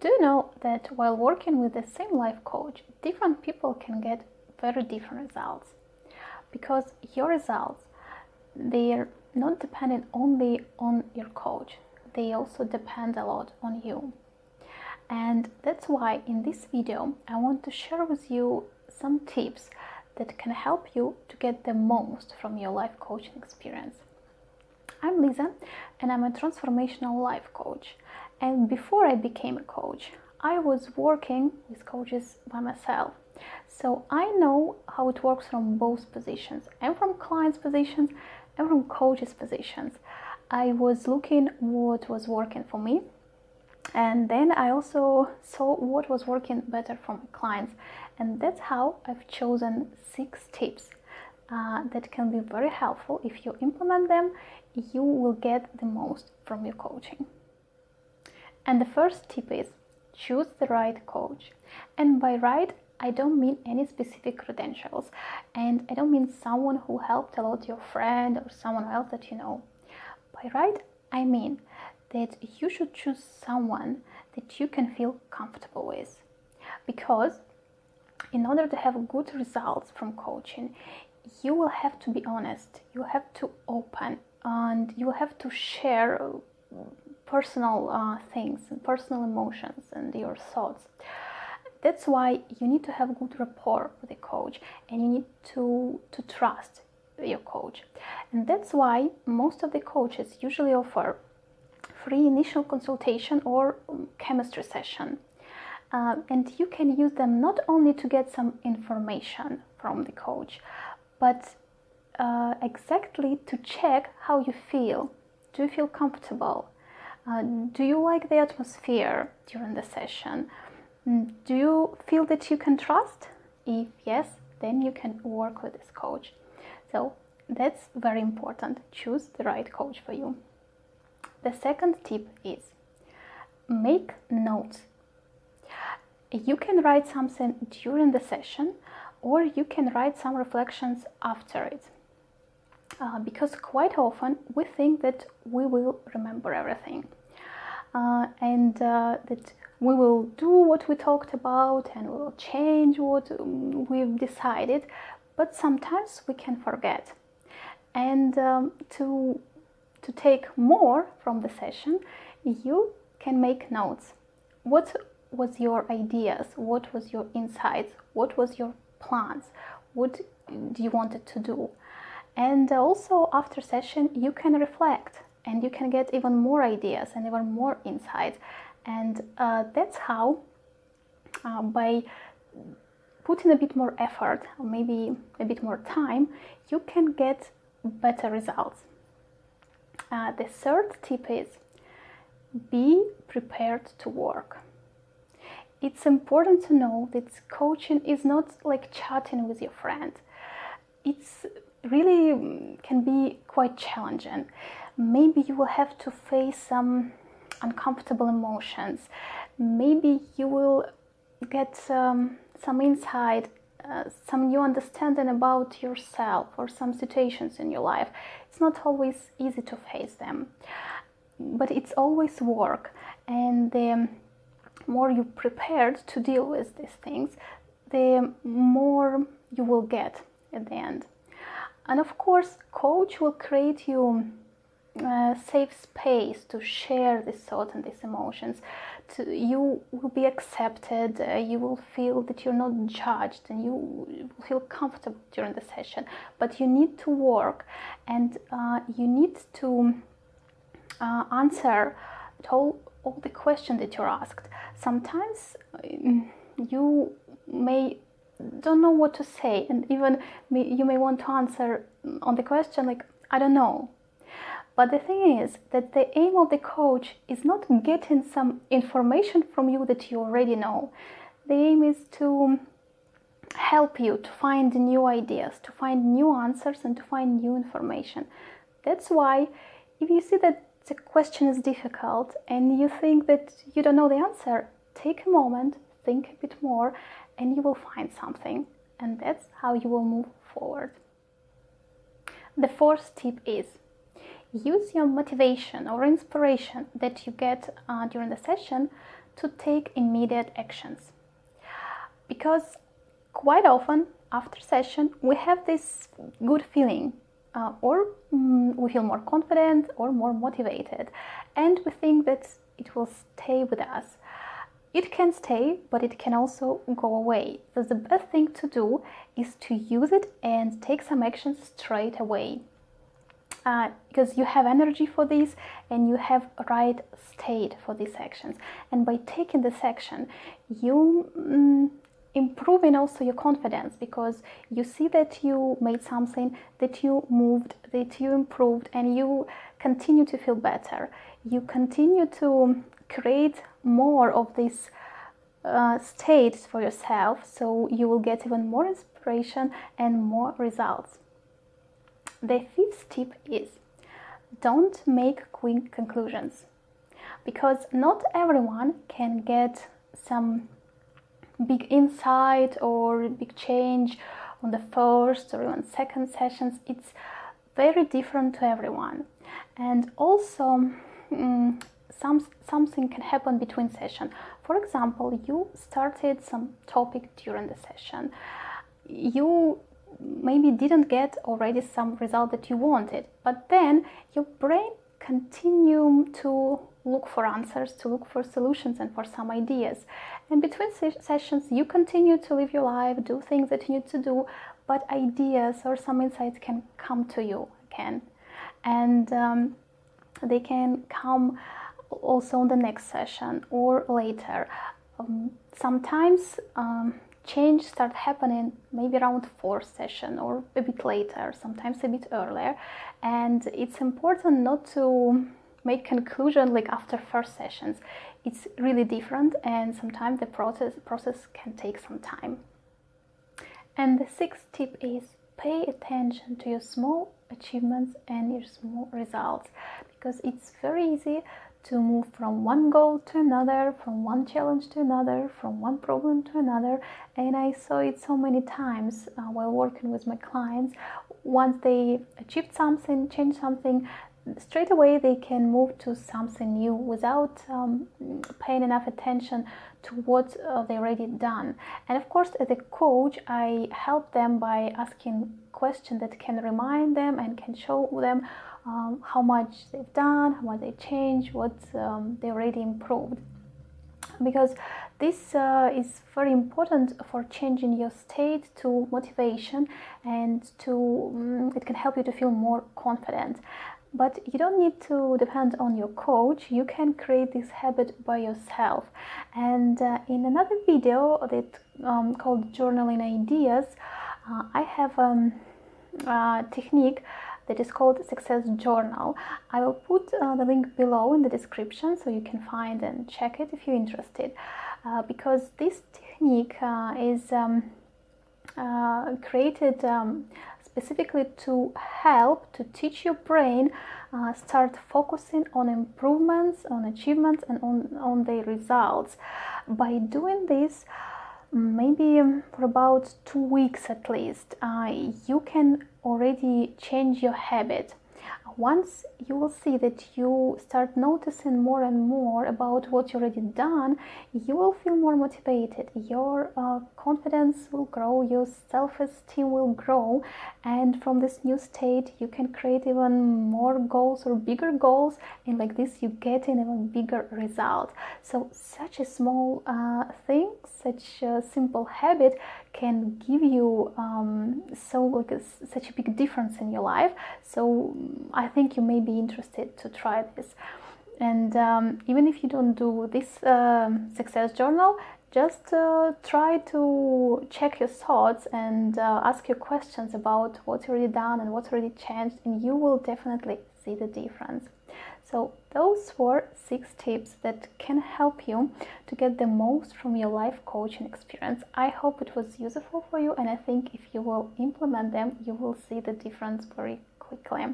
do you know that while working with the same life coach, different people can get very different results? Because your results, they're not dependent only on your coach, they also depend a lot on you. And that's why in this video, I want to share with you some tips that can help you to get the most from your life coaching experience. I'm Lisa and I'm a transformational life coach. And before I became a coach, I was working with coaches by myself. So I know how it works from both positions and from clients' positions and from coaches' positions. I was looking what was working for me and then I also saw what was working better for my clients and that's how I've chosen six tips uh, that can be very helpful if you implement them you will get the most from your coaching and the first tip is choose the right coach. And by right I don't mean any specific credentials. And I don't mean someone who helped a lot your friend or someone else that you know. By right I mean that you should choose someone that you can feel comfortable with. Because in order to have good results from coaching you will have to be honest. You have to open and you have to share personal uh, things and personal emotions and your thoughts that's why you need to have good rapport with the coach and you need to to trust your coach and that's why most of the coaches usually offer free initial consultation or chemistry session. Uh, and you can use them not only to get some information from the coach, but uh, exactly to check how you feel. Do you feel comfortable? Uh, do you like the atmosphere during the session? Mm, do you feel that you can trust? If yes, then you can work with this coach. So that's very important. Choose the right coach for you. The second tip is make notes. You can write something during the session or you can write some reflections after it. Uh, because quite often we think that we will remember everything uh, and uh, that we will do what we talked about and we will change what we've decided, but sometimes we can forget. And um, to to take more from the session, you can make notes. What was your ideas? What was your insights? What was your plans? What do you wanted to do? And also after session, you can reflect and you can get even more ideas and even more insights. And uh, that's how, uh, by putting a bit more effort, or maybe a bit more time, you can get better results. Uh, the third tip is be prepared to work. It's important to know that coaching is not like chatting with your friend. It's really mm, can be quite challenging. Maybe you will have to face some uncomfortable emotions. Maybe you will get um, some insight uh, some new understanding about yourself or some situations in your life. It's not always easy to face them, but it's always work. And the more you're prepared to deal with these things, the more you will get at the end. And of course, coach will create you a safe space to share this thought and these emotions. To, you will be accepted uh, you will feel that you're not judged and you will feel comfortable during the session. But you need to work and uh, you need to uh, answer all, all the questions that you're asked. Sometimes um, you may don't know what to say and even may, you may want to answer on the question like i don't know but the thing is that the aim of the coach is not getting some information from you that you already know. The aim is to help you to find new ideas, to find new answers, and to find new information. That's why, if you see that the question is difficult and you think that you don't know the answer, take a moment, think a bit more, and you will find something. And that's how you will move forward. The fourth tip is use your motivation or inspiration that you get uh, during the session to take immediate actions. Because quite often after session we have this good feeling uh, or mm, we feel more confident or more motivated and we think that it will stay with us it can stay but it can also go away. So the best thing to do is to use it and take some action straight away. Uh, because you have energy for this and you have right state for these actions. And by taking this action you mm, improving also your confidence because you see that you made something that you moved that you improved and you continue to feel better. You continue to create more of these uh, states for yourself so you will get even more inspiration and more results the fifth tip is don't make quick conclusions because not everyone can get some big insight or big change on the first or even second sessions. It's very different to everyone. And also, um, some, something can happen between session. For example, you started some topic during the session. You maybe didn't get already some result that you wanted, but then your brain continue to look for answers, to look for solutions and for some ideas. And between sessions, you continue to live your life, do things that you need to do, but ideas or some insights can come to you again. And um, they can come also in the next session or later. Um, sometimes um, change start happening maybe around fourth session or a bit later, sometimes a bit earlier. And it's important not to make conclusion like after first sessions. It's really different and sometimes the process process can take some time. And the sixth tip is pay attention to your small achievements and your small results because it's very easy to move from one goal to another, from one challenge to another, from one problem to another. And I saw it so many times uh, while working with my clients. Once they achieved something, changed something, straight away they can move to something new without um, paying enough attention to what uh, they already done. And of course as a coach i help them by asking questions that can remind them and can show them um, how much they've done how much they changed what um, they already improved. Because this uh, is very important for changing your state to motivation and to um, it can help you to feel more confident but you don't need to depend on your coach. You can create this habit by yourself. And uh, in another video that um, called journaling ideas uh, i have um, a technique that is called success journal. I will put uh, the link below in the description so you can find and check it if you're interested. Uh, because this technique uh, is um, uh, created um, specifically to help to teach your brain uh, start focusing on improvements, on achievements, and on, on the results. By doing this, maybe for about two weeks at least, uh, you can already change your habit once you will see that you start noticing more and more about what you already done, you will feel more motivated. Your uh, confidence will grow, your self esteem will grow, and from this new state, you can create even more goals or bigger goals, and like this, you get an even bigger result. So, such a small uh, thing, such a simple habit can give you um, so like a, such a big difference in your life. So, I I think you may be interested to try this. And um, even if you don't do this um, success journal, just uh, try to check your thoughts and uh, ask your questions about what's already done and what's already changed, and you will definitely see the difference. So, those were six tips that can help you to get the most from your life coaching experience. I hope it was useful for you, and I think if you will implement them, you will see the difference very quickly.